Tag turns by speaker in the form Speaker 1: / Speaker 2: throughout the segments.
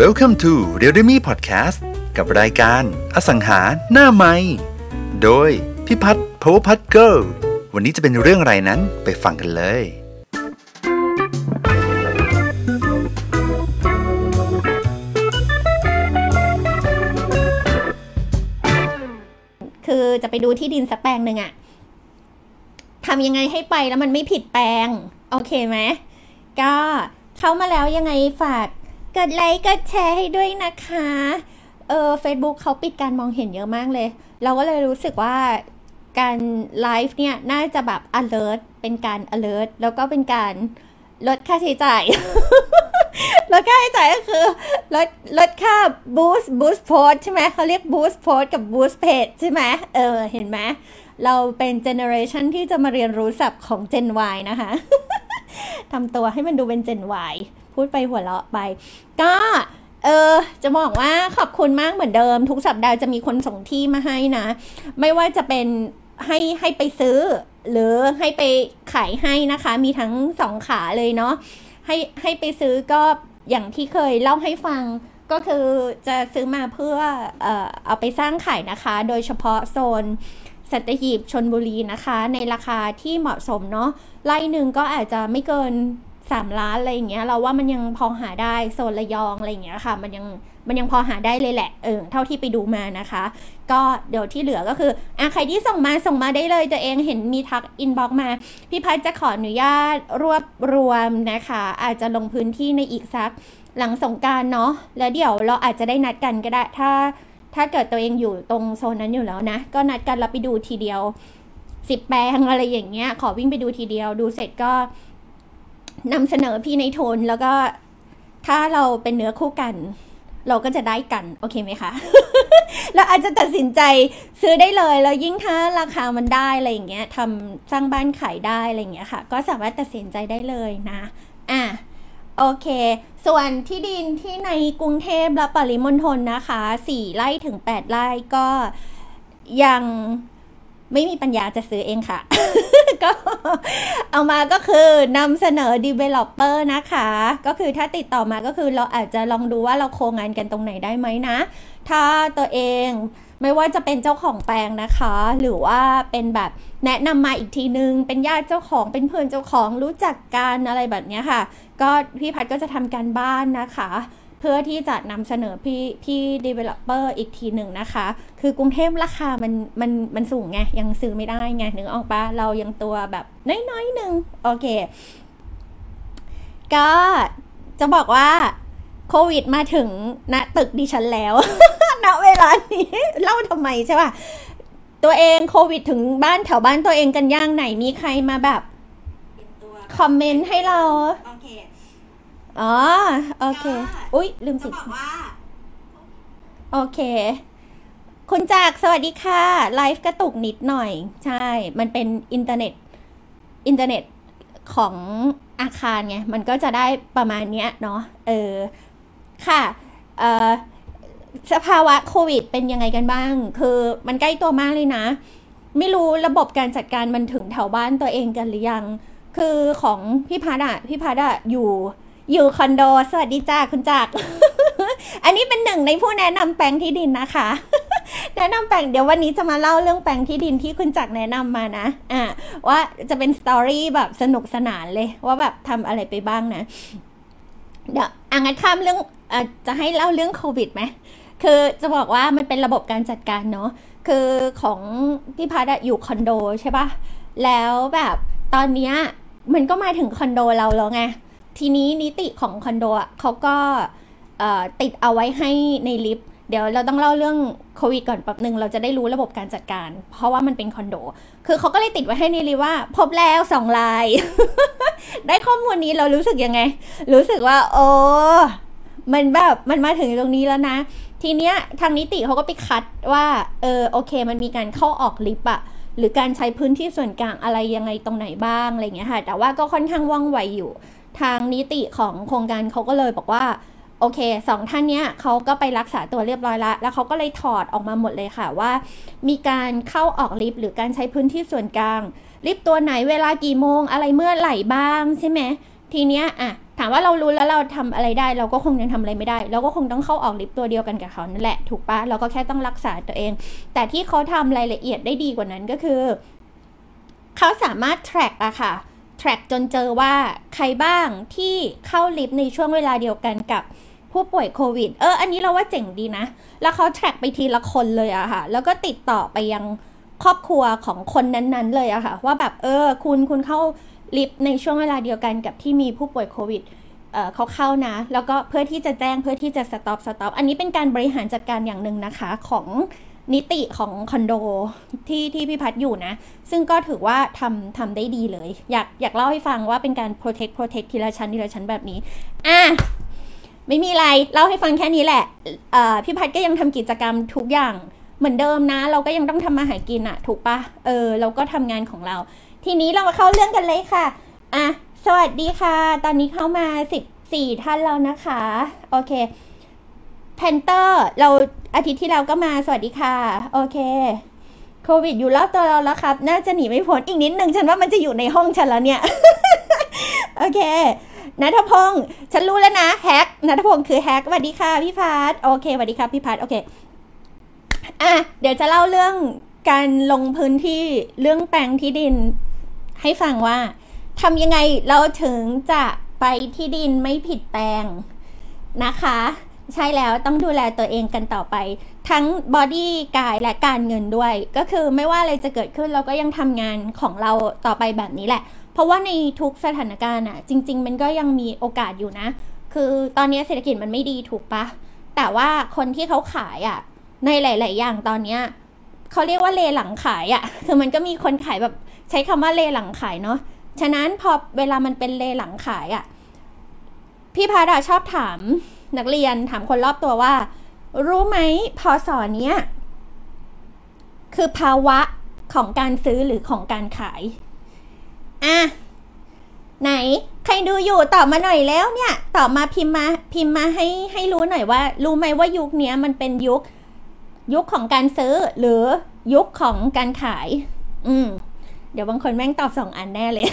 Speaker 1: Welcome to r e a l m e Podcast กับรายการอสังหาหน้าไม้โดยพิพัฒน์พวพัฒน์เกิลวันนี้จะเป็นเรื่องอะไรนั้นไปฟังกันเลย
Speaker 2: คือจะไปดูที่ดินสักแปลงหนึ่งอะทำยังไงให้ไปแล้วมันไม่ผิดแปลง โอเคไหม ก็เข้ามาแล้วยังไงฝาก กดไลค์กดแชร์ให้ด้วยนะคะ เออ Facebook เขาปิดการมองเห็นเยอะมากเลย เราก็เลยรู้สึกว่าการไลฟ์เนี่ย น่าจะแบบ alert เป็นการ alert แล้วก็เป็นการลดค่าใช้จ่าย ลดค่าใช้จ่ายก็คือลดลดค่า boost boost post ใช่ไหมเขาเรียก boost post กับ boost page ใช่ไหมเออ เห็นไหมเราเป็นเจเนอเรชันที่จะมาเรียนรู้ศัพท์ของ Gen Y นะคะทำตัวให้มันดูเป็น Gen Y พูดไปหัวเราะไป ก็เออจะบอกว่าขอบคุณมากเหมือนเดิม ทุกสัปดาห์จะมีคนส่งที่มาให้นะ ไม่ว่าจะเป็นให้ให้ไปซื้อ หรือให้ไปขายให้นะคะ มีทั้งสองขาเลยเนาะให้ให้ไปซื้อก็อย่างที่เคยเล่าให้ฟังก็คือจะซื้อมาเพื่อเอ่อเอาไปสร้างขายนะคะ โดยเฉพาะโซนสัตหีบชนบุรีนะคะ ในราคาที่เหมาะสมเนาะไร่หนึ่งก็อาจจะไม่เกิน 3ล้านอะไรอย่างเงี้ยเราว่ามันยังพอหาได้โซนระยองอะไรอย่างเงี้ยค่ะ มันยังมันยังพอหาได้เลยแหละเออเท่าที่ไปดูมานะคะ ก็เดี๋ยวที่เหลือก็คืออะใครที่ส่งมาส่งมาได้เลยตัวเองเห็นมีทัก inbox มา พี่พัชจะขออนุญาตรวบรวมนะคะ อาจจะลงพื้นที่ในอีกสักหลังสงการเนาะแล้วเดี๋ยวเราอาจจะได้นัดกันก็ได้ ถ้าถ้าเกิดตัวเองอยู่ตรงโซนนั้นอยู่แล้วนะ ก็นัดกันแล้วไปดูทีเดียวสิบแปลงอะไรอย่างเงี้ย ขอวิ่งไปดูทีเดียวดูเสร็จก็ นำเสนอพี่ในโทนแล้วก็ถ้าเราเป็นเนื้อคู่กัน เราก็จะได้กันโอเคไหมคะเราอาจจะตัดสินใจซื้อได้เลยแล้วยิ่งถ้าราคามันได้อะไรอย่างเงี้ยทำสร้างบ้านขายได้อะไรอย่างเงี้ยค่ะ ก็สามารถตัดสินใจได้เลยนะ อะโอเค ส่วนที่ดินที่ในกรุงเทพและปริมณฑลนะคะ 4ไร่ถึง 8ไร่ก็ยัง ไม่มีปัญญาจะซื้อเองค่ะ ก็เอามาก็คือนำเสนอ developer นะคะ ก็คือถ้าติดต่อมาก็คือเราอาจจะลองดูว่าเราโครงงานกันตรงไหนได้ไหมนะ ถ้าตัวเองไม่ว่าจะเป็นเจ้าของแปลงนะคะ หรือว่าเป็นแบบแนะนำมาอีกทีนึง เป็นญาติเจ้าของเป็นเพื่อนเจ้าของรู้จักกันอะไรแบบนี้ค่ะ ก็พี่พัดก็จะทำการบ้านนะคะ เพื่อที่จะนำเสนอพี่พี่ developer อีกทีหนึ่งนะคะ คือกรุงเทพราคามันมันมันสูงไง ยังซื้อไม่ได้ไงนึกออกปะเรายังตัวแบบน้อยๆหนึ่งโอเค ก็จะบอกว่าโควิดมาถึงณตึกดิฉันแล้วณเวลานี้ เล่าทำไมใช่ป่ะ ตัวเองโควิดถึงบ้านแถวบ้านตัวเองกันย่างไหนมีใครมาแบบ คอมเมนต์ให้เรา
Speaker 3: โอเค
Speaker 2: อ๋อ โอเค อุ๊ย ลืม
Speaker 3: จะ
Speaker 2: ปิด
Speaker 3: บอกว่า
Speaker 2: โอเค คุณจากสวัสดีค่ะ ไลฟ์กระตุกนิดหน่อย ใช่ มันเป็นอินเทอร์เน็ต อินเทอร์เน็ตของอาคารไง มันก็จะได้ประมาณเนี้ยเนาะ เออ ค่ะ เอ่อสภาวะโควิดเป็นยังไงกันบ้าง คือมันใกล้ตัวมากเลยนะ ไม่รู้ระบบการจัดการมันถึงแถวบ้านตัวเองกันหรือยัง คือของพี่พัดอะพี่พัดอะอยู่ อยู่คอนโด สวัสดีจ้าคุณจักร อันนี้เป็นหนึ่งในผู้แนะนำแปลงที่ดินนะคะ แนะนำแปลงเดี๋ยววันนี้จะมาเล่าเรื่องแปลงที่ดินที่คุณจักรแนะนำมานะ อ่าว่าจะเป็นสตอรี่แบบสนุกสนานเลย ว่าแบบทำอะไรไปบ้างนะ เดี๋ยวอะงั้นข้ามเรื่องอะจะให้เล่าเรื่องโควิดไหม คือจะบอกว่ามันเป็นระบบการจัดการเนาะ คือของพี่พัดอะอยู่คอนโดใช่ปะแล้วแบบตอนเนี้ยมันก็มาถึงคอนโดเราแล้วไง ทีนี้นิติของคอนโดอะเขาก็ติดเอาไว้ให้ในลิฟต์เดี๋ยวเราต้องเล่าเรื่องโควิดก่อนแป๊บหนึ่งเราจะได้รู้ระบบการจัดการ เพราะว่ามันเป็นคอนโด คือเขาก็เลยติดไว้ให้ในลิฟต์ว่า พบแล้วสองลาย ได้ข้อมูลนี้เรารู้สึกยังไง รู้สึกว่า โอ้มันแบบมันมาถึงตรงนี้แล้วนะ ทีเนี้ยทางนิติเขาก็ไปคัดว่าเออโอเค มันมีการเข้าออกลิฟต์อะหรือการใช้พื้นที่ส่วนกลางอะไรยังไงตรงไหนบ้างอะไรเงี้ยค่ะ แต่ว่าก็ค่อนข้างว่องไวอยู่ ทางนิติของโครงการเขาก็เลยบอกว่าโอเคสองท่านเนี้ยเขาก็ไปรักษาตัวเรียบร้อยละแล้วเขาก็เลยถอดออกมาหมดเลยค่ะว่า มีการเข้าออกลิฟต์หรือการใช้พื้นที่ส่วนกลาง ลิฟต์ตัวไหนเวลากี่โมง อะไรเมื่อไหร่บ้างใช่ไหมทีเนี้ยอะถามว่าเรารู้แล้วเราทำอะไรได้ เราก็คงยังทำอะไรไม่ได้ เราก็คงต้องเข้าออกลิฟต์ตัวเดียวกันกับเขานั่นแหละถูกปะเราก็แค่ต้องรักษาตัวเอง แต่ที่เขาทำรายละเอียดได้ดีกว่านั้นก็คือเขาสามารถ track อะค่ะ track จนเจอว่าใครบ้างที่เข้าลิฟต์ในช่วงเวลาเดียวกันกับผู้ป่วยโควิด เออ อันนี้เราว่าเจ๋งดีนะ แล้วเขา track ไปทีละคนเลยอะค่ะ แล้วก็ติดต่อไปยังครอบครัวของคนนั้นๆเลยอะค่ะ ว่าแบบเออ คุณคุณเข้าลิฟต์ในช่วงเวลาเดียวกันกับที่มีผู้ป่วยโควิดเออเขาเข้านะ แล้วก็เพื่อที่จะแจ้งเพื่อที่จะ stop stop อันนี้เป็นการบริหารจัดการอย่างหนึ่งนะคะของ นิติของคอนโดที่ที่พี่พัดอยู่นะ ซึ่งก็ถือว่าทำทำได้ดีเลย อยากอยากเล่าให้ฟังว่าเป็นการ protect protect ทีละชั้นทีละชั้นแบบนี้ อะไม่มีอะไร เล่าให้ฟังแค่นี้แหละเอ่อพี่พัดก็ยังทำกิจกรรมทุกอย่างเหมือนเดิมนะ เราก็ยังต้องทำมาหากินอะถูกปะเออ เราก็ทำงานของเรา ทีนี้เรามาเข้าเรื่องกันเลยค่ะ อะ สวัสดีค่ะ ตอนนี้เข้ามาสิบสี่ท่านแล้วนะคะ โอเค แพนเตอร์เราอาทิตย์ที่แล้วก็มาสวัสดีค่ะ โอเค โควิดอยู่รอบตัวเราแล้วครับ น่าจะหนีไม่พ้นอีกนิดนึงฉันว่ามันจะอยู่ในห้องฉันแล้วเนี่ย โอเคนัทพงศ์ฉันรู้แล้วนะแฮกนัทพงศ์คือแฮกสวัสดีค่ะพี่พัทโอเคสวัสดีค่ะพี่พัทโอเคอะเดี๋ยวจะเล่าเรื่องการลงพื้นที่เรื่องแปลงที่ดิน ให้ฟังว่าทำยังไงเราถึงจะไปที่ดินไม่ผิดแปลงนะคะ ใช่แล้วต้องดูแลตัวเองกันต่อไป ทั้งบอดี้กายและการเงินด้วย ก็คือไม่ว่าอะไรจะเกิดขึ้นเราก็ยังทำงานของเราต่อไปแบบนี้แหละ เพราะว่าในทุกสถานการณ์อะจริง ๆ มันก็ยังมีโอกาสอยู่นะ คือตอนนี้เศรษฐกิจมันไม่ดีถูกปะแต่ว่าคนที่เขาขายอะในหลาย ๆ อย่างตอนเนี้ยเขาเรียกว่าเลหลังขายอะคือมันก็มีคนขายแบบใช้คำว่าเลหลังขายเนาะฉะนั้นพอเวลามันเป็นเลหลังขายอะ่ะพี่พาดาชอบถาม นักเรียนถามคนรอบตัวว่า รู้ไหมพอสอนเนี้ย คือภาวะของการซื้อหรือของการขาย อะ ไหน ใครดูอยู่ตอบมาหน่อยแล้วเนี่ย ตอบมาพิมพ์มาพิมพ์มาให้ให้รู้หน่อยว่า รู้ไหมว่ายุคนี้มันเป็นยุค ยุคของการซื้อหรือยุคของการขาย อืม เดี๋ยวบางคนแม่งตอบสองอันแน่เลย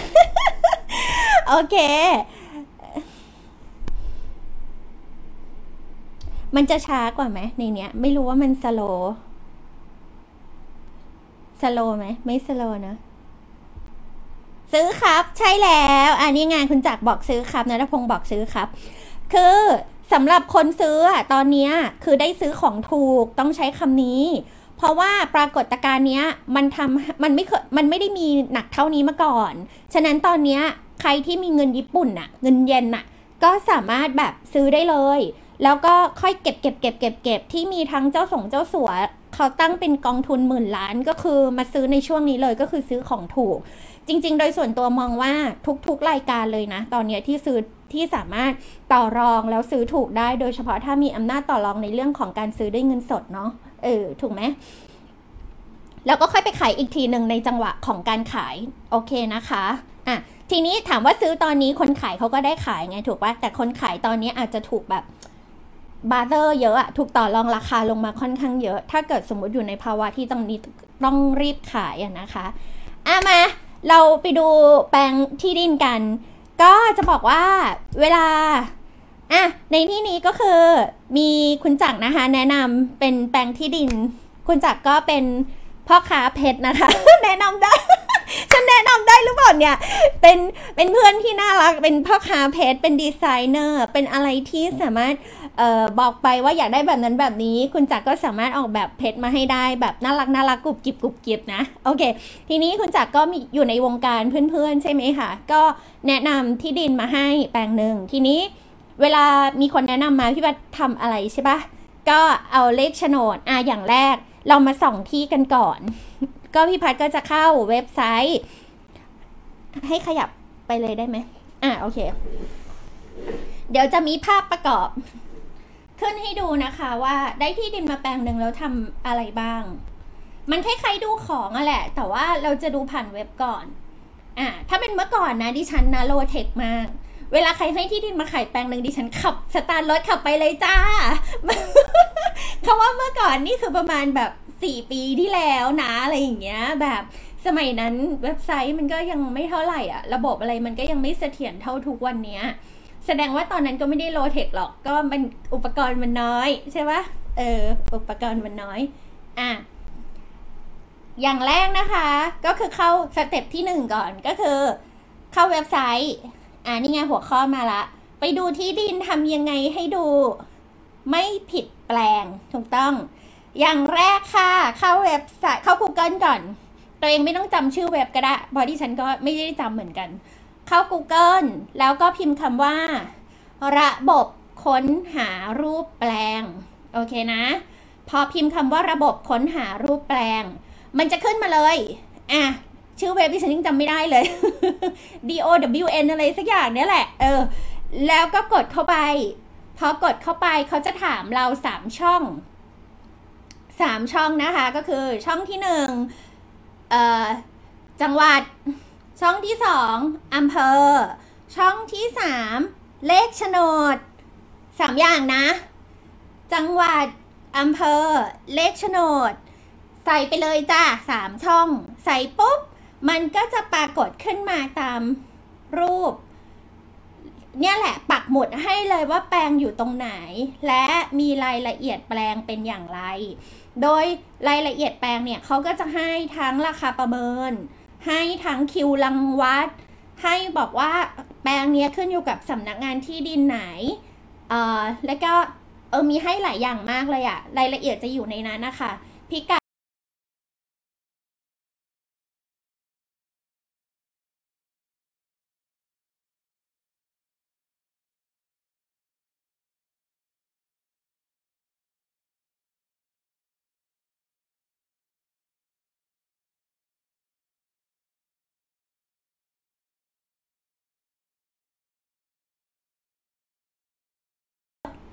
Speaker 2: โอเค มันจะช้ากว่าไหมในเนี้ย ไม่รู้ว่ามันสโลสโลไหมไม่สโลนะซื้อครับ ใช่แล้ว อันนี้งานคุณจักรบอกซื้อครับนะทพงศ์บอกซื้อครับ คือสำหรับคนซื้ออะตอนเนี้ยคือได้ซื้อของถูกต้องใช้คำนี้ เพราะว่าปรากฏการณ์เนี้ยมันทำมันไม่เคยมันไม่ได้มีหนักเท่านี้มาก่อน ฉะนั้นตอนเนี้ยใครที่มีเงินญี่ปุ่นอะเงินเยนอะก็สามารถแบบซื้อได้เลย แล้วก็ค่อยเก็บเก็บเก็บเก็บเก็บที่มีทั้งเจ้าสงเจ้าสัวเขาตั้งเป็นกองทุนหมื่นล้านก็คือมาซื้อในช่วงนี้เลยก็คือซื้อของถูก จริง ๆ โดยส่วนตัวมองว่าทุกๆรายการเลยนะ ตอนเนี้ยที่ซื้อที่สามารถต่อรองแล้วซื้อถูกได้ โดยเฉพาะถ้ามีอำนาจต่อรองในเรื่องของการซื้อด้วยเงินสดเนาะเออถูกไหมแล้วก็ค่อยไปขายอีกทีหนึ่งในจังหวะของการขายโอเคนะคะอะทีนี้ถามว่าซื้อตอนนี้คนขายเขาก็ได้ขายไงถูกปะแต่คนขายตอนนี้อาจจะถูกแบบ บาร์เตอร์เยอะอะถูกต่อรองราคาลงมาค่อนข้างเยอะ ถ้าเกิดสมมติอยู่ในภาวะที่ต้องนี้ต้องรีบขายอะนะคะอะมา เราไปดูแปลงที่ดินกัน ก็จะบอกว่าเวลาอะในที่นี้ก็คือมีคุณจักรนะคะ แนะนำเป็นแปลงที่ดิน คุณจักรก็เป็นพ่อค้าเพชรนะคะ แนะนำได้ฉันแนะนำได้หรือเปล่าเนี่ย เป็นเป็นเพื่อนที่น่ารัก เป็นพ่อค้าเพชร เป็นดีไซเนอร์ เป็นอะไรที่สามารถ ออบอกไปว่าอยากได้แบบนั้นแบบนี้ คุณจักรก็สามารถออกแบบเพชรมาให้ได้แบบน่ารักน่ารักกรุบกริบกรุบกริบนะโอเค ทีนี้คุณจักรก็มีอยู่ในวงการเพื่อนๆ ใช่ไหมคะก็แนะนำที่ดินมาให้แปลงหนึ่งทีนี้เวลามีคนแนะนำมาพี่บัตทำอะไรใช่ปะก็เอาเลขโฉนดอะอย่างแรก เรามาส่องที่กันก่อน ก็พี่พัดก็จะเข้าเว็บไซต์ ให้ขยับไปเลยได้ไหมอะโอเค เดี๋ยวจะมีภาพประกอบ ขึ้นให้ดูนะคะว่าได้ที่ดินมาแปลงหนึ่งแล้วทำอะไรบ้าง มันคล้ายๆดูของอะแหละ แต่ว่าเราจะดูผ่านเว็บก่อนอะถ้าเป็นเมื่อก่อนนะดิฉันนะโลเทคมากเวลาใครให้ที่ดินมาขายแปลงหนึ่งดิฉันขับสตาร์รถขับไปเลยจ้าคำว่าเมื่อก่อนนี่คือประมาณแบบสี่ปีที่แล้วนะอะไรอย่างเงี้ย แบบสมัยนั้นเว็บไซต์มันก็ยังไม่เท่าไหร่อะ ระบบอะไรมันก็ยังไม่เสถียรเท่าทุกวันเนี้ย แสดงว่าตอนนั้นก็ไม่ได้โลเทคหรอกก็มันอุปกรณ์มันน้อยใช่ปะเออ อุปกรณ์มันน้อย อะ อย่างแรกนะคะ ก็คือเข้า step ที่หนึ่งก่อนก็คือ เข้าเว็บไซต์ อ่านี่ไงหัวข้อมาละ ไปดูที่ดินทำยังไงให้ดู ไม่ผิดแปลงถูกต้อง อย่างแรกค่ะ เข้าเว็บไซต์เข้า Google ก่อน ตัวเองไม่ต้องจำชื่อเว็บก็ได้เพราะที่ฉันก็ไม่ได้จำเหมือนกัน เข้า Google แล้วก็พิมพ์คำว่า ระบบค้นหารูปแปลง โอเคนะ พอพิมพ์คำว่าระบบค้นหารูปแปลง มันจะขึ้นมาเลยอะชื่อเว็บที่ฉันยังจำไม่ได้เลย D O W N อะไรสักอย่างเนี้ยแหละ เออ แล้วก็กดเข้าไป พอกดเข้าไปเขาจะถามเราสามช่องสามช่องนะคะ ก็คือช่องที่หนึ่งเอ่อจังหวัด ช่องที่สองอำเภอ ช่องที่สามเลขโฉนดสามอย่างนะ จังหวัดอำเภอ เลขโฉนด ใส่ไปเลยจ้าสามช่อง ใส่ปุ๊บ มันก็จะปรากฏขึ้นมาตามรูป เนี่ยแหละปักหมุดให้เลยว่าแปลงอยู่ตรงไหน และมีรายละเอียดแปลงเป็นอย่างไร โดยรายละเอียดแปลงเนี่ยเขาก็จะให้ทั้งราคาประเมิน ให้ทั้งคิวรังวัด ให้บอกว่าแปลงนี้ขึ้นอยู่กับสำนักงานที่ดินไหน เอ่อ แล้วก็เออมีให้หลายอย่างมากเลยอะรายละเอียดจะอยู่ในนั้นนะคะ พิกัด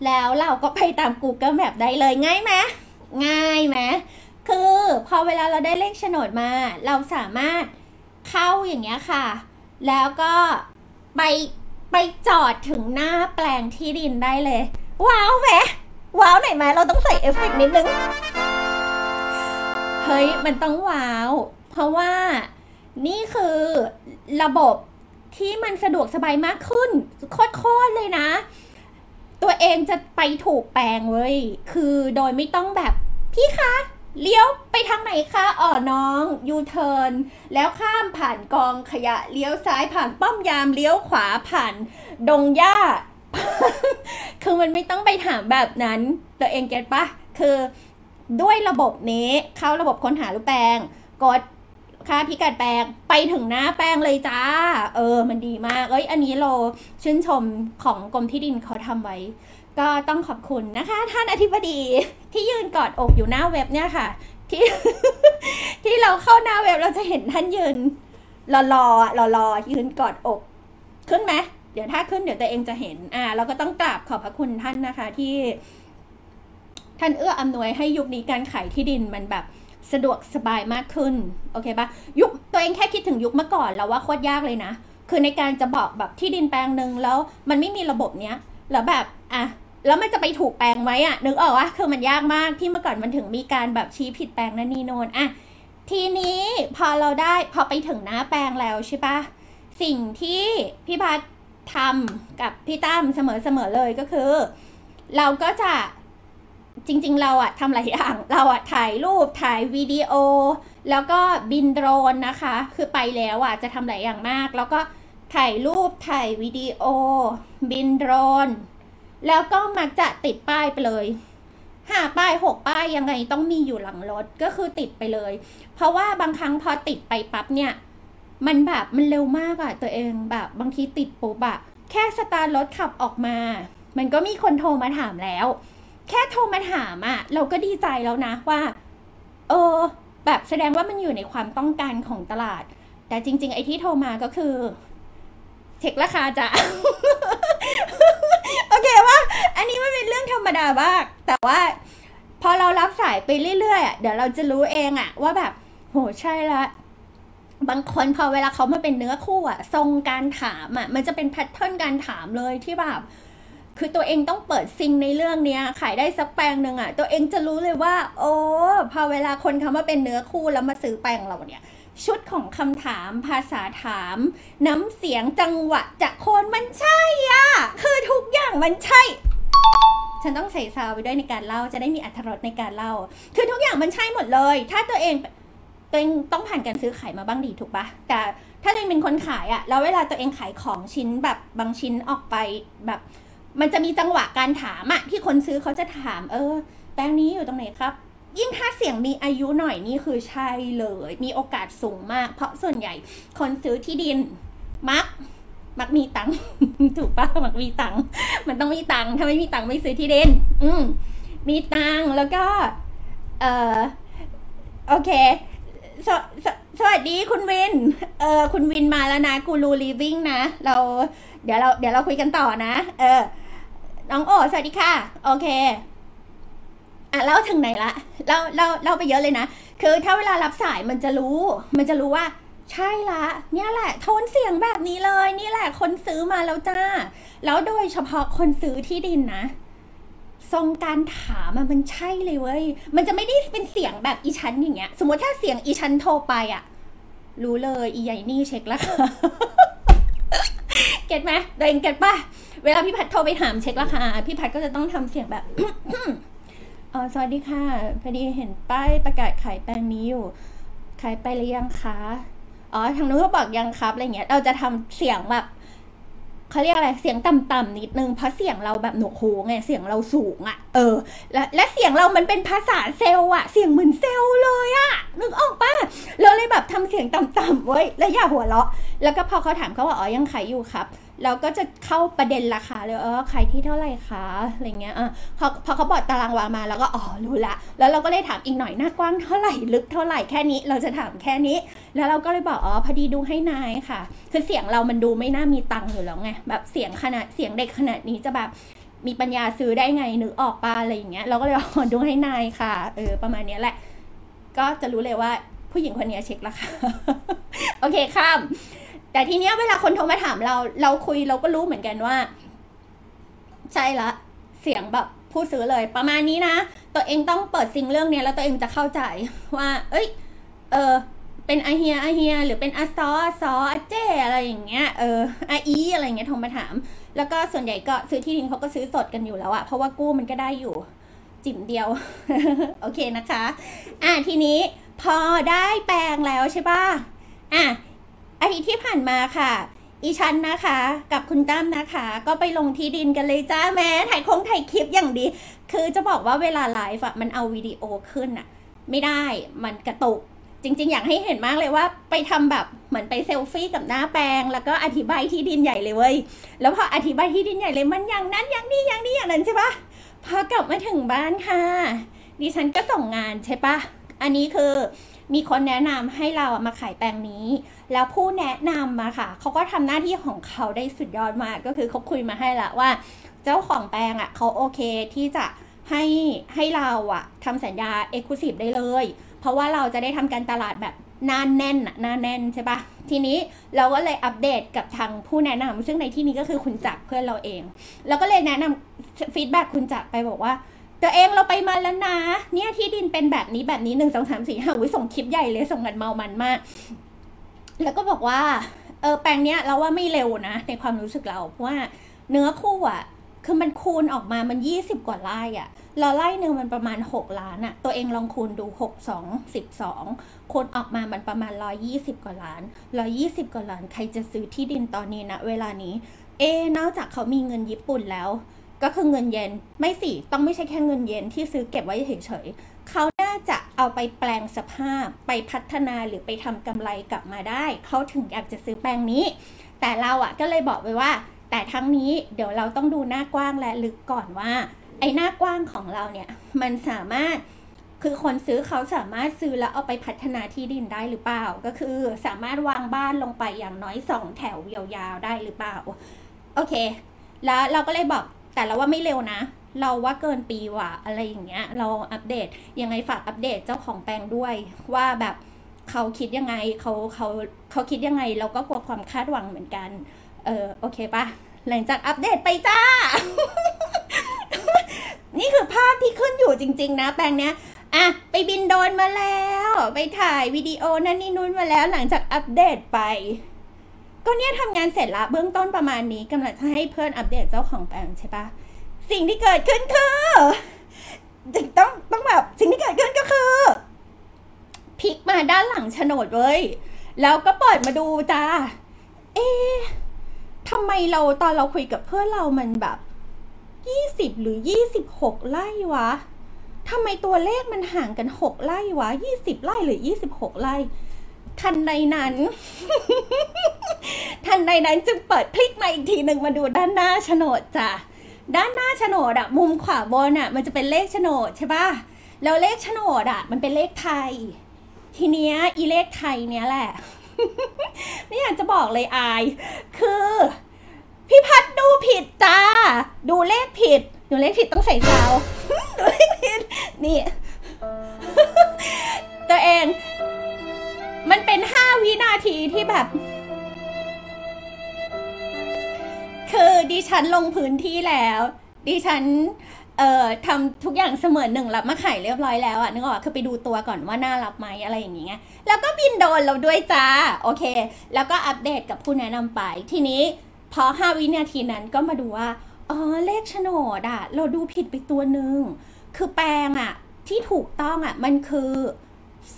Speaker 2: แล้วเราก็ไปตาม Google Map ได้เลยง่ายไหมง่ายไหมคือพอเวลาเราได้เลขโฉนดมา เราสามารถเข้าอย่างเงี้ยค่ะ แล้วก็ไปไปจอดถึงหน้าแปลงที่ดินได้เลย ว้าวไหมว้าวหน่อยไหมเราต้องใส่เอฟเฟกต์นิดนึง เฮ้ย มันต้องว้าว เพราะว่านี่คือระบบที่มันสะดวกสบายมากขึ้น โคตรๆเลยนะ ตัวเองจะไปถูกแปลงเว้ย คือโดยไม่ต้องแบบพี่คะเลี้ยวไปทางไหนคะอ๋อน้องยูเทิร์นแล้วข้ามผ่านกองขยะเลี้ยวซ้ายผ่านป้อมยามเลี้ยวขวาผ่านดงหญ้า คือมันไม่ต้องไปถามแบบนั้น ตัวเองเก็ตปะคือด้วยระบบนี้เข้าระบบค้นหารูปแปลงกด ค่าพิกัดแปลงไปถึงหน้าแปลงเลยจ้า เออ มันดีมาก เอ้ย อันนี้เราชื่นชมของกรมที่ดินเขาทำไว้ ก็ต้องขอบคุณนะคะ ท่านอธิบดีที่ยืนกอดอกอยู่หน้าเว็บเนี่ยค่ะ ที่ที่เราเข้าหน้าเว็บเราจะเห็นท่านยืนรอรอรอรอยืนกอดอก ขึ้นไหมเดี๋ยวถ้าขึ้นเดี๋ยวตัวเองจะเห็น อ่า เราก็ต้องกราบขอบพระคุณท่านนะคะที่ท่านเอื้ออำนวยให้ยุคนี้การขายที่ดินมันแบบ สะดวกสบายมากขึ้น โอเคปะยุคตัวเองแค่คิดถึงยุคเมื่อก่อนแล้วว่าโคตรยากเลยนะ คือในการจะบอกแบบที่ดินแปลงหนึ่งแล้วมันไม่มีระบบเนี้ยแล้วแบบอะแล้วมันจะไปถูกแปลงไหมอะนึกออกว่าคือมันยากมากที่เมื่อก่อนมันถึงมีการแบบชี้ผิดแปลงนั่นนี่โนนอะทีนี้พอเราได้พอไปถึงหน้าแปลงแล้วใช่ปะสิ่งที่พี่พัฒทำกับพี่ตั้มเสมอๆเลยก็คือ เราก็จะ จริงๆ เราอะทำหลายอย่าง เราอะถ่ายรูปถ่ายวิดีโอ แล้วก็บินโดรนนะคะ คือไปแล้วอะจะทำหลายอย่างมาก แล้วก็ถ่ายรูปถ่ายวิดีโอ บินโดรน แล้วก็มักจะติดป้ายไปเลยห้าป้ายหกป้ายยังไงต้องมีอยู่หลังรถก็คือติดไปเลย เพราะว่าบางครั้งพอติดไปปั๊บเนี่ย มันแบบมันเร็วมากอะตัวเองแบบบางทีติดปุ๊บอะแค่สตาร์ทรถขับออกมา มันก็มีคนโทรมาถามแล้ว แค่โทรมาถามอะเราก็ดีใจแล้วนะว่า เออ แบบแสดงว่ามันอยู่ในความต้องการของตลาด แต่จริง ๆ ไอ้ที่โทรมาก็คือ เช็คราคาจ้ะโอเคว่า อันนี้มันเป็นเรื่องธรรมดามาก แต่ว่าพอเรารับสายไปเรื่อยๆเดี๋ยวเราจะรู้เองอะว่าแบบ โหใช่ละบางคนพอเวลาเขามาเป็นเนื้อคู่อะทรงการถามอะมันจะเป็นแพทเทิร์นการถามเลยที่แบบ คือตัวเองต้องเปิดซิงในเรื่องเนี้ยขายได้สักแปลงหนึ่งอะตัวเองจะรู้เลยว่า โอ้พอเวลาคนเขามาเป็นเนื้อคู่แล้วมาซื้อแปลงเราเนี่ย ชุดของคำถามภาษาถาม น้ำเสียงจังหวะจากคนมันใช่อะ คือทุกอย่างมันใช่ฉันต้องใส่ซาวไปด้วยในการเล่าจะได้มีอรรถรสในการเล่า คือทุกอย่างมันใช่หมดเลย ถ้าตัวเองตัวเองต้องผ่านการซื้อขายมาบ้างดีถูกปะแต่ถ้าตัวเองเป็นคนขายอะแล้วเวลาตัวเองขายของชิ้นแบบบางชิ้นออกไปแบบ มันจะมีจังหวะการถามอะที่คนซื้อเขาจะถาม เออ แปลงนี้อยู่ตรงไหนครับ ยิ่งถ้าเสียงมีอายุหน่อยนี่คือใช่เลย มีโอกาสสูงมาก เพราะส่วนใหญ่คนซื้อที่ดินมักมักมีตังค์ถูกปะมักมีตังค์มันต้องมีตังค์ถ้าไม่มีตังค์ไม่ซื้อที่ดิน อืมมีตังค์แล้วก็ เออโอเคสวสสวัสดีคุณวิน เออคุณวินมาแล้วนะกูรูลีวิ่งนะ เรา เดี๋ยวเรา เดี๋ยวเราคุยกันต่อนะ เออ น้องโอสวัสดีค่ะ โอเคอะเล่าถึงไหนละเล่าเล่าเล่าไปเยอะเลยนะ คือถ้าเวลารับสายมันจะรู้ มันจะรู้ว่า ใช่ละ เนี่ยแหละ โทนเสียงแบบนี้เลย นี่แหละ คนซื้อมาแล้วจ้า แล้วโดยเฉพาะคนซื้อที่ดินนะ ทรงการถามมันใช่เลยเว้ย มันจะไม่ได้เป็นเสียงแบบอีชั้นอย่างเงี้ย สมมติถ้าเสียงอีชั้นโทรไปอะรู้เลย อีใหญ่นี่เช็คแล้ว เก็ตไหมตัวเองเก็ตป่ะ เวลาพี่พัดโทรไปถามเช็คราคา พี่พัดก็จะต้องทำเสียงแบบเออสวัสดีค่ะ พอดีเห็นป้ายประกาศขายแปลงนี้อยู่ ขายไปหรือยังคะ อ๋อ ทางนู้นก็บอกยังครับ อะไรเงี้ย เราจะทำเสียงแบบ เขาเรียกอะไรเสียงต่ำๆนิดนึงเพราะเสียงเราแบบหนวกหูไงเสียงเราสูงอะ่ะ เออ และและเสียงเรามันเป็นภาษาเซลล์อะเสียงเหมือนเซลล์เลยอะนึกออกปะเราเลยแบบทำเสียงต่ำๆไว้แล้วอย่าหัวเราะ แล้วก็พอเขาถามเขาว่าอ๋อยังขายอยู่ครับ เราก็จะเข้าประเด็นราคาเลยเออขายที่เท่าไหร่คะอะไรเงี้ยอะพอพอเขาบอกตารางวามาแล้วก็อ๋อรู้ละ แล้วเราก็เลยถามอีกหน่อยหน้ากว้างเท่าไหร่ลึกเท่าไหร่แค่นี้เราจะถามแค่นี้ แล้วเราก็เลยบอกอ๋อพอดีดูให้นายค่ะ คือเสียงเรามันดูไม่น่ามีตังค์อยู่แล้วไงแบบเสียงขนาดเสียงเด็กขนาดนี้จะแบบมีปัญญาซื้อได้ไงนึกออกปะอะไรอย่างเงี้ยเราก็เลยบอกอ๋อดูให้นายค่ะเออประมาณนี้แหละ ก็จะรู้เลยว่าผู้หญิงคนนี้เช็คราคาโอเคข้าม แต่ทีเนี้ยเวลาคนโทรมาถามเรา เราคุยเราก็รู้เหมือนกันว่า ใช่ละ เสียงแบบผู้ซื้อเลย ประมาณนี้นะ ตัวเองต้องเปิดซิงเรื่องเนี้ยแล้วตัวเองจะเข้าใจว่า เอ้ย เออเป็นอาเฮียอาเฮีย หรือเป็นอาซออาซออาเจอะไรอย่างเงี้ยเอออาอีอะไรอย่างเงี้ยโทรมาถาม แล้วก็ส่วนใหญ่ก็ซื้อที่ดินเขาก็ซื้อสดกันอยู่แล้วอะเพราะว่ากู้มันก็ได้อยู่ จิ๋มเดียว โอเคนะคะ อะทีนี้พอได้แปลงแล้วใช่ป่ะอะ อาทิตย์ที่ผ่านมาค่ะ อีชันนะคะ กับคุณตั้มนะคะ ก็ไปลงที่ดินกันเลยจ้าแม้ถ่ายคงถ่ายคลิปอย่างดี คือจะบอกว่าเวลาไลฟ์อะมันเอาวิดีโอขึ้นอะไม่ได้มันกระตุกจริง ๆ อยากให้เห็นมากเลยว่าไปทำแบบเหมือนไปเซลฟี่กับหน้าแปลง แล้วก็อธิบายที่ดินใหญ่เลยเว้ยแล้วพออธิบายที่ดินใหญ่เลยมันอย่างนั้นอย่างนี้อย่างนี้อย่างนั้นใช่ปะพอกลับมาถึงบ้านค่ะ ดิฉันก็ส่งงานใช่ปะอันนี้คือ มีคนแนะนำให้เราอะมาขายแปลงนี้ แล้วผู้แนะนำมาค่ะเขาก็ทำหน้าที่ของเขาได้สุดยอดมาก ก็คือเขาคุยมาให้ละว่า เจ้าของแปลงอะเขาโอเคที่จะให้ให้เราอะทำสัญญาเอก u s i v e ได้เลย เพราะว่าเราจะได้ทำการตลาดแบบหน้าแน่นหน้าแน่นใช่ปะทีนี้เราก็เลยอัปเดตกับทางผู้แนะนำซึ่งในที่นี้ก็คือคุณจักรเพื่อนเราเอง แล้วก็เลยแนะนำฟีดแบ็คุณจักรไปบอกว่า ตัวเองเราไปมาแล้วนะ เนี่ยที่ดินเป็นแบบนี้แบบนี้หนึ่งสองสามสี่ห้าวิส่งคลิปใหญ่เลยส่งกันเมามันมาก แล้วก็บอกว่า เออแปลงเนี้ยเราว่าไม่เร็วนะ ในความรู้สึกเราเพราะว่า เนื้อคู่อะ คือมันคูณออกมามันยี่สิบกว่าไร่อะเราไร่หนึ่งมันประมาณหกล้านอะ ตัวเองลองคูณดูหกสองสิบสองคูณออกมามันประมาณร้อยี่สิบกว่าล้านร้อยี่สิบกว่าล้าน ใครจะซื้อที่ดินตอนนี้นะเวลานี้ เอนอกจากเขามีเงินญี่ปุ่นแล้ว ก็คือเงินเยนไม่สิต้องไม่ใช่แค่เงินเยนที่ซื้อเก็บไว้เฉยๆเขาน่าจะเอาไปแปลงสภาพไปพัฒนาหรือไปทำกำไรกลับมาได้ เขาถึงอยากจะซื้อแปลงนี้ แต่เราอะก็เลยบอกไปว่า แต่ทั้งนี้เดี๋ยวเราต้องดูหน้ากว้างและลึกก่อนว่า ไอ้หน้ากว้างของเราเนี่ยมันสามารถคือคนซื้อเขาสามารถซื้อแล้วเอาไปพัฒนาที่ดินได้หรือเปล่า ก็คือสามารถวางบ้านลงไปอย่างน้อยสองแถวยาวๆได้หรือเปล่า โอเค แล้วเราก็เลยบอก แต่เราว่าไม่เร็วนะ เราว่าเกินปีว่ะอะไรอย่างเงี้ย เราอัปเดตยังไงฝากอัปเดตเจ้าของแปลงด้วย ว่าแบบเขาคิดยังไงเขาเขาเขาคิดยังไง เราก็กลัวความคาดหวังเหมือนกัน เออโอเคปะหลังจากอัปเดตไปจ้า นี่คือภาพที่ขึ้นอยู่จริง ๆ นะ แปลงเนี้ยอะไปบินโดนมาแล้ว ไปถ่ายวิดีโอนั่นนี่นู่นมาแล้วหลังจากอัปเดตไป ก็เนี่ยทำงานเสร็จละเบื้องต้นประมาณนี้กำลังจะให้เพื่อนอัปเดตเจ้าของแปลงใช่ปะสิ่งที่เกิดขึ้นคือต้องต้องแบบสิ่งที่เกิดขึ้นก็คือพลิกมาด้านหลังโฉนดเว้ยแล้วก็เปิดมาดูจ้า เอ๊ะทำไมเราตอนเราคุยกับเพื่อนเรามันแบบยี่สิบหรือยี่สิบหกไร่วะทำไมตัวเลขมันห่างกันหกไร่วะยี่สิบไร่หรือยี่สิบหกไร่ ทันใดนั้น ทันใดนั้นจึงเปิดพลิกมาอีกทีหนึ่งมาดูด้านหน้าโฉนดจ้ะด้านหน้าโฉนดอะมุมขวาบนอะมันจะเป็นเลขโฉนดใช่ปะแล้วเลขโฉนดอะมันเป็นเลขไทย ทีเนี้ยอีเลขไทยเนี้ยแหละ ไม่อยากจะบอกเลยอาย คือพี่พัดดูผิดจ้า ดูเลขผิด ดูเลขผิดต้องใส่ซาว ดูเลขผิด นี่ ตัวเอง มันเป็นห้าวินาทีที่แบบ คือดิฉันลงพื้นที่แล้ว ดิฉันเอ่อทำทุกอย่างเสมือนหนึ่งรับมาขายเรียบร้อยแล้วอะนึกออกคือไปดูตัวก่อนว่าน่ารับไหมอะไรอย่างเงี้ยแล้วก็บินโดนเราด้วยจ้า โอเค แล้วก็อัปเดตกับผู้แนะนำไป ทีนี้พอห้าวินาทีนั้นก็มาดูว่าอ๋อเลขโฉนดอะเราดูผิดไปตัวหนึ่งคือแปลงอะที่ถูกต้องอะมันคือ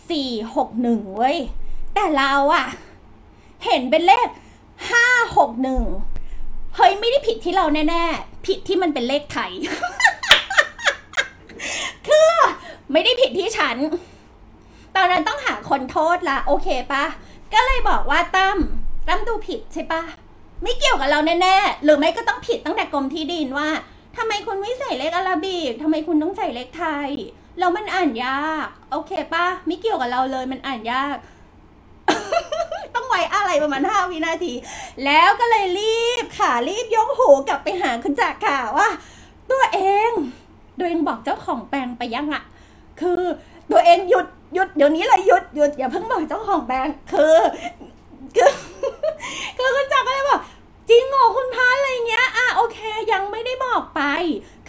Speaker 2: สี่หกหนึ่งเว้ย แต่เราอะเห็นเป็นเลขห้าหกหนึ่งเฮ้ยไม่ได้ผิดที่เราแน่ๆ ผิดที่มันเป็นเลขไทย คือไม่ได้ผิดที่ฉัน ตอนนั้นต้องหาคนโทษละโอเคปะ ก็เลยบอกว่าตั้มตั้มดูผิดใช่ปะ ไม่เกี่ยวกับเราแน่ๆ หรือไม่ก็ต้องผิดตั้งแต่กรมที่ดินว่าทำไมคุณไม่ใส่เลขอาราบิกทำไมคุณต้องใส่เลขไทย แล้วมันอ่านยาก โอเคปะ ไม่เกี่ยวกับเราเลยมันอ่านยาก องไว้อะไรประมาณห้าวินาที แล้วก็เลยรีบค่ะรีบยกหูกลับไปหาคุณจักรค่ะว่า ตัวเองตัวเองบอกเจ้าของแปลงไปยังอะคือตัวเองหยุดหยุดเดี๋ยวนี้เลยหยุดหยุดอย่าเพิ่งบอกเจ้าของแปลงคือคือคือคุณจักรก็เลยบอกจริงเหรอคุณพันอะไรเงี้ยอะโอเคยังไม่ได้บอกไป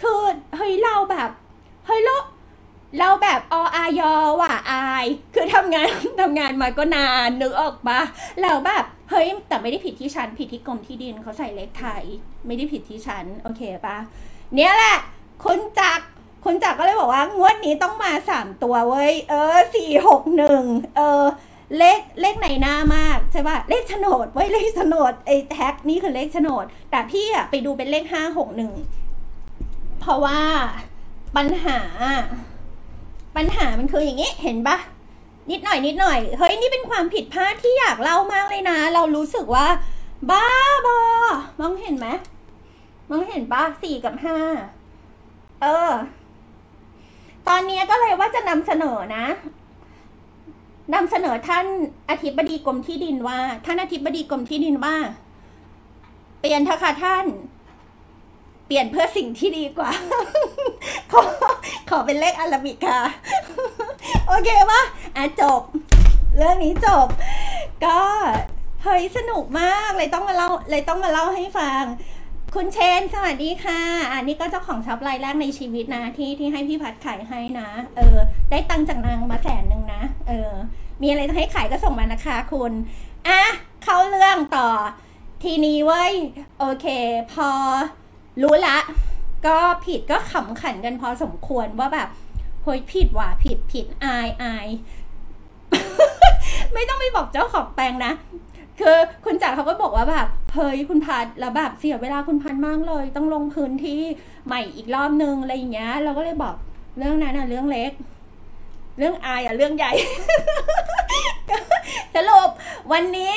Speaker 2: คือเฮ้ยเราแบบเฮ้ยเรา เราแบบออายอว่ะอาย คือทำงานทำงานมาก็นานนึกออกปะแล้วแบบเฮ้ยแต่ไม่ได้ผิดที่ฉันผิดที่กรมที่ดินเขาใส่เลขไทย ไม่ได้ผิดที่ฉันโอเคปะเนี่ยแหละคุณจักคุณจักก็เลยบอกว่างวดนี้ต้องมาสามตัวเว้ยเออสี่หกหนึ่งเออเลขเลขไหนหน้ามากใช่ป่ะเลขโฉนดไว้เลขโฉนดไอ้แท็กนี่คือเลขโฉนด แต่พี่อะไปดูเป็นเลขห้าหกหนึ่งเพราะว่าปัญหา ปัญหามันคืออย่างนี้เห็นปะนิดหน่อยนิดหน่อยเฮ้ยนี่เป็นความผิดพลาดที่อยากเล่ามากเลยนะ เรารู้สึกว่า บ้าบอมองเห็นไหมมองเห็นปะสี่กับห้าเออ ตอนนี้ก็เลยว่าจะนำเสนอนะนำเสนอท่านอธิบดีกรมที่ดินว่า ท่านอธิบดีกรมที่ดินว่า เปลี่ยนเถอะค่ะท่าน ปลี่ยนเพื่อสิ่งที่ดีกว่า ขอขอเป็นเลขอาราบิกค่ะ โอเคปะอะจบ เรื่องนี้จบ ก็เฮ้ยสนุกมากเลยต้องมาเล่าเลยต้องมาเล่าให้ฟัง คุณเชน สวัสดีค่ะ อันนี้ก็เจ้าของช็อปรายแรกในชีวิตนะที่ที่ให้พี่พัดขายให้นะ เออ ได้ตังจากนางมาแสนหนึ่งนะ เออ มีอะไรจะให้ขายก็ส่งมานะคะคุณ อะ เข้าเรื่องต่อ ทีนี้เว้ย โอเค พอ รู้ละ ก็ผิดก็ขำขันกันพอสมควรว่าแบบเฮ้ยผิดว่ะผิดผิดอายอายไม่ต้องไปบอกเจ้าของแปลงนะคือคุณจักรเขาก็บอกว่าแบบเฮ้ยคุณพัดแล้วแบบเสียเวลาคุณพัดมากเลย ต้องลงพื้นที่ใหม่อีกรอบนึงอะไรอย่างเงี้ยเราก็เลยบอกเรื่องนั้นอะเรื่องเล็ก เรื่องอายอะเรื่องใหญ่ สรุปวันนี้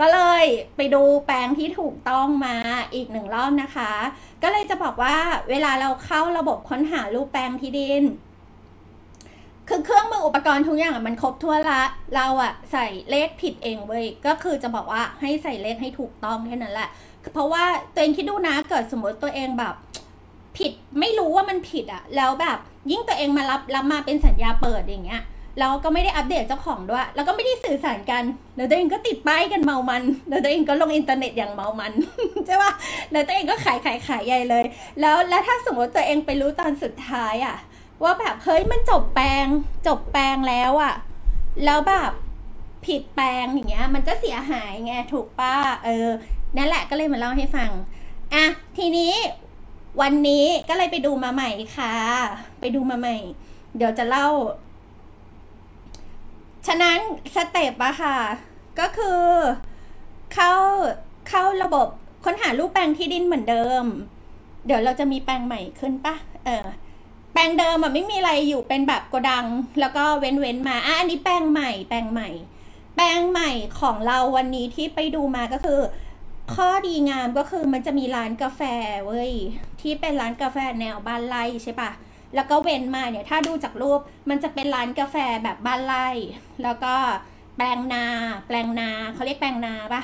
Speaker 2: ก็เลยไปดูแปลงที่ถูกต้องมาอีกหนึ่งรอบนะคะ ก็เลยจะบอกว่าเวลาเราเข้าระบบค้นหารูปแปลงที่ดิน คือเครื่องมืออุปกรณ์ทุกอย่างมันครบทั่วละ เราอะใส่เลขผิดเองเว้ยก็คือจะบอกว่าให้ใส่เลขให้ถูกต้องแค่นั้นแหละ เพราะว่าตัวเองคิดดูนะเกิดสมมติตัวเองแบบ ผิดไม่รู้ว่ามันผิดอะแล้วแบบ ยิ่งตัวเองมารับรับมาเป็นสัญญาเปิดอย่างเงี้ยแล้วก็ไม่ได้อัปเดตเจ้าของด้วย แล้วก็ไม่ได้สื่อสารกัน แล้วตัวเองก็ติดป้ายกันเมามัน แล้วตัวเองก็ลงอินเทอร์เน็ตอย่างเมามันใช่ปะแล้วตัวเองก็ขายขายขายใหญ่เลย แล้วแล้วถ้าสมมติตัวเองไปรู้ตอนสุดท้ายอะว่าแบบเฮ้ยมันจบแปลง จบแปลงแล้วอะแล้วแบบผิดแปลงอย่างเงี้ย มันก็เสียหายไงถูกป้าเออนั่นแหละก็เลยมาเล่าให้ฟังอะทีนี้ วันนี้ก็เลยไปดูมาใหม่ค่ะ ไปดูมาใหม่ เดี๋ยวจะเล่า ฉะนั้นสเต็ปอะค่ะ ก็คือ เข้าเข้าระบบค้นหารูปแปลงที่ดินเหมือนเดิม เดี๋ยวเราจะมีแปลงใหม่ขึ้นปะเออแปลงเดิมอะไม่มีอะไรอยู่เป็นแบบโกดัง แล้วก็เว้นเว้นมาอะอันนี้แปลงใหม่ แปลงใหม่ แปลงใหม่ของเราวันนี้ที่ไปดูมาก็คือ ข้อดีงามก็คือมันจะมีร้านกาแฟเว้ยที่เป็นร้านกาแฟแนวบ้านไร่ใช่ปะแล้วก็เว้นมาเนี่ยถ้าดูจากรูปมันจะเป็นร้านกาแฟแบบบ้านไร่แล้วก็แปลงนา แปลงนาเขาเรียกแปลงนาปะ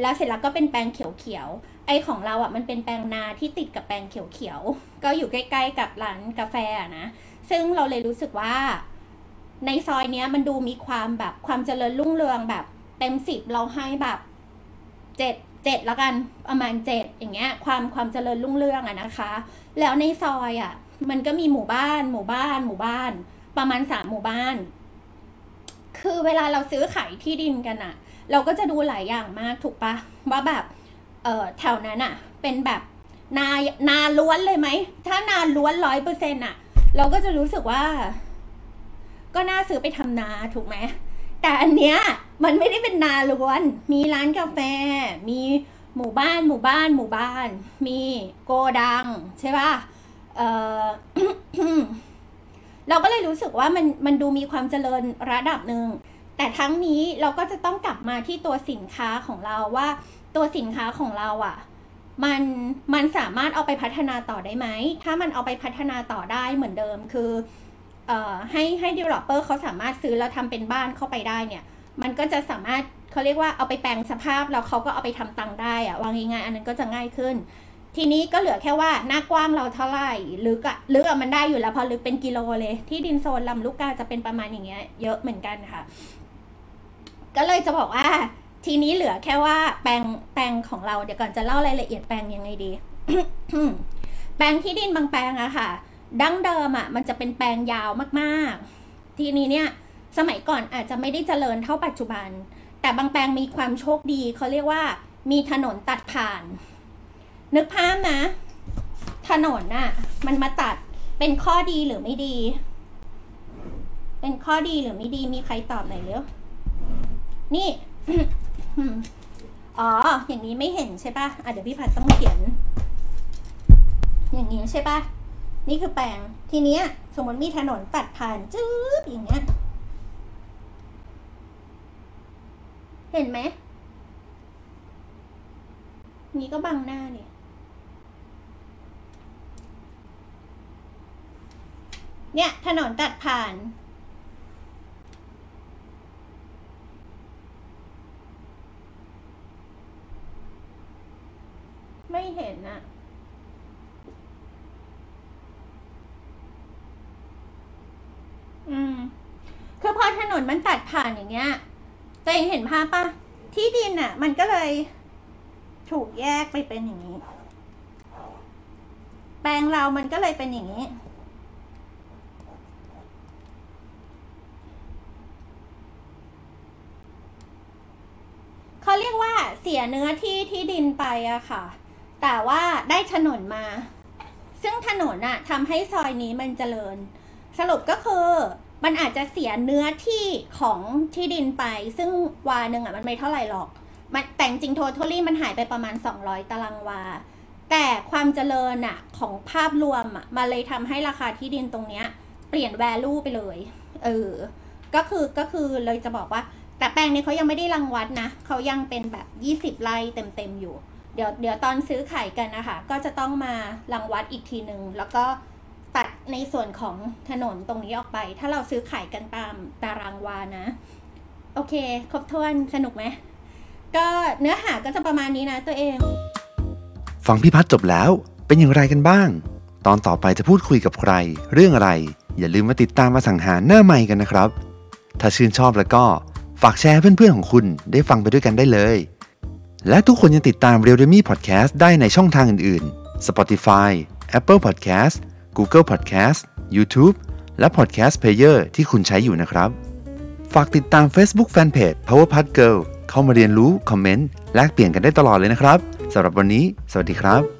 Speaker 2: แล้วเสร็จแล้วก็เป็นแปลงเขียวๆไอของเราอะมันเป็นแปลงนาที่ติดกับแปลงเขียวๆก็อยู่ใกล้ๆกับร้านกาแฟนะซึ่งเราเลยรู้สึกว่า ในซอยเนี้ยมันดูมีความแบบความเจริญรุ่งเรืองแบบเต็มสิบเราให้แบบเจ็ด เจ็ดแล้วกันประมาณเจ็ดอย่างเงี้ยความความเจริญรุ่งเรืองอะนะคะ แล้วในซอยอะมันก็มีหมู่บ้าน หมู่บ้าน หมู่บ้าน ประมาณสามหมู่บ้าน คือเวลาเราซื้อขายที่ดินกันอะเราก็จะดูหลายอย่างมากถูกปะว่าแบบเออแถวนั้นอะเป็นแบบนานาล้วนเลยไหม ถ้านาล้วนร้อยเปอร์เซ็นต์อะเราก็จะรู้สึกว่า ก็น่าซื้อไปทำนาถูกไหม แต่อันเนี้ยมันไม่ได้เป็นนาล้วน มีร้านกาแฟ มีหมู่บ้านหมู่บ้านหมู่บ้าน มีโกดัง ใช่ป่ะเออเราก็เลยรู้สึกว่ามันมันดูมีความเจริญระดับหนึ่ง แต่ทั้งนี้เราก็จะต้องกลับมาที่ตัวสินค้าของเราว่าตัวสินค้าของเราอะ่ะ มันมันสามารถเอาไปพัฒนาต่อได้ไหม ถ้ามันเอาไปพัฒนาต่อได้เหมือนเดิมคือเอ่อ ให้ให้ developer เขาสามารถซื้อแล้วทำเป็นบ้านเข้าไปได้เนี่ย มันก็จะสามารถเขาเรียกว่าเอาไปแปลงสภาพแล้วเขาก็เอาไปทำตังค์ได้อะวางง่ายๆอันนั้นก็จะง่ายขึ้น ทีนี้ก็เหลือแค่ว่าหน้ากว้างเราเท่าไหร่ลึกอะลึกอะมันได้อยู่แล้วพอลึกเป็นกิโลเลย ที่ดินโซนลำลูกกาจะเป็นประมาณอย่างเงี้ยเยอะเหมือนกันค่ะ ก็เลยจะบอกว่า ทีนี้เหลือแค่ว่าแปลงแปลงของเราเดี๋ยวก่อนจะเล่ารายละเอียดแปลงยังไงดี แปลงที่ดินบางแปลงอะค่ะ ดั้งเดิมอะ่ะมันจะเป็นแปลงยาวมากๆ ทีนี้เนี่ยสมัยก่อนอาจจะไม่ได้เจริญเท่าปัจจุบัน แต่บางแปลงมีความโชคดีเขาเรียกว่า มีถนนตัดผ่าน นึกภาพนะ ถนนน่ะมันมาตัดเป็นข้อดีหรือไม่ดี เป็นข้อดีหรือไม่ดีมีใครตอบหน่อยเร็วนี่อ๋อ อย่างนี้ไม่เห็นใช่ปะอะเดี๋ยวพี่ผัดต้องเขียน อย่างนี้ใช่ป่ะ นี่คือแปลงทีเนี้ยสมมติมีถนนตัดผ่านจื๊บอย่างเงี้ย เห็นไหมนี่ก็บังหน้าเนี่ย เนี่ยถนนตัดผ่าน ไม่เห็นอะ อืม คือพอถ นมันตัดผ่านอย่างเงี้ยตัวเองเห็นภาพปะที่ดินอะ มันก็เลยถูกแยกไปเป็นอย่างนี้ แปลงเรามันก็เลยเป็นอย่างนี้เขาเรียกว่าเสียเนื้อที่ที่ดินไปอะค่ะ แต่ว่าได้ถนนมา ซึ่งถนนอะทำให้ซอยนี้มันเจริญ สรุปก็คือ มันอาจจะเสียเนื้อที่ของที่ดินไป ซึ่งวาหนึ่งอะมันไม่เท่าไหร่หรอก มันแต่จริงโททอลี่มันหายไปประมาณ 200 ตารางวา แต่ความเจริญอะของภาพรวมอะมาเลยทำให้ราคาที่ดินตรงเนี้ย เปลี่ยน value ไปเลย เออ ก็คือก็คือเลยจะบอกว่า แต่แปลงนี้เขายังไม่ได้รังวัดนะเขายังเป็นแบบ 20 ไร่เต็มๆอยู่ เดี๋ยวเดี๋ยวตอนซื้อขายกันนะคะ ก็จะต้องมารังวัดอีกทีหนึ่งแล้วก็ ในส่วนของถนนตรงนี้ออกไป ถ้าเราซื้อขายกันตามตารางวานะ โอเค ครบถ้วนสนุกไหม ก็เนื้อหาก็จะประมาณนี้นะตัวเอง
Speaker 1: ฟังพี่พัฒจบแล้วเป็นอย่างไรกันบ้าง ตอนต่อไปจะพูดคุยกับใคร เรื่องอะไร อย่าลืมมาติดตามมาสังหารหน้าใหม่กันนะครับ ถ้าชื่นชอบแล้วก็ฝากแชร์เพื่อนๆของคุณได้ฟังไปด้วยกันได้เลย และทุกคนยังติดตาม r e a l d e m y Podcast ได้ในช่องทางอื่นๆ Spotify Apple Podcast Google Podcast YouTube และ Podcast Player ที่คุณใช้อยู่นะครับ ฝากติดตาม Facebook Fanpage Power Pad Girl เข้ามาเรียนรู้ คอมเมนต์ แลกเปลี่ยนกันได้ตลอดเลยนะครับสำหรับวันนี้ สวัสดีครับ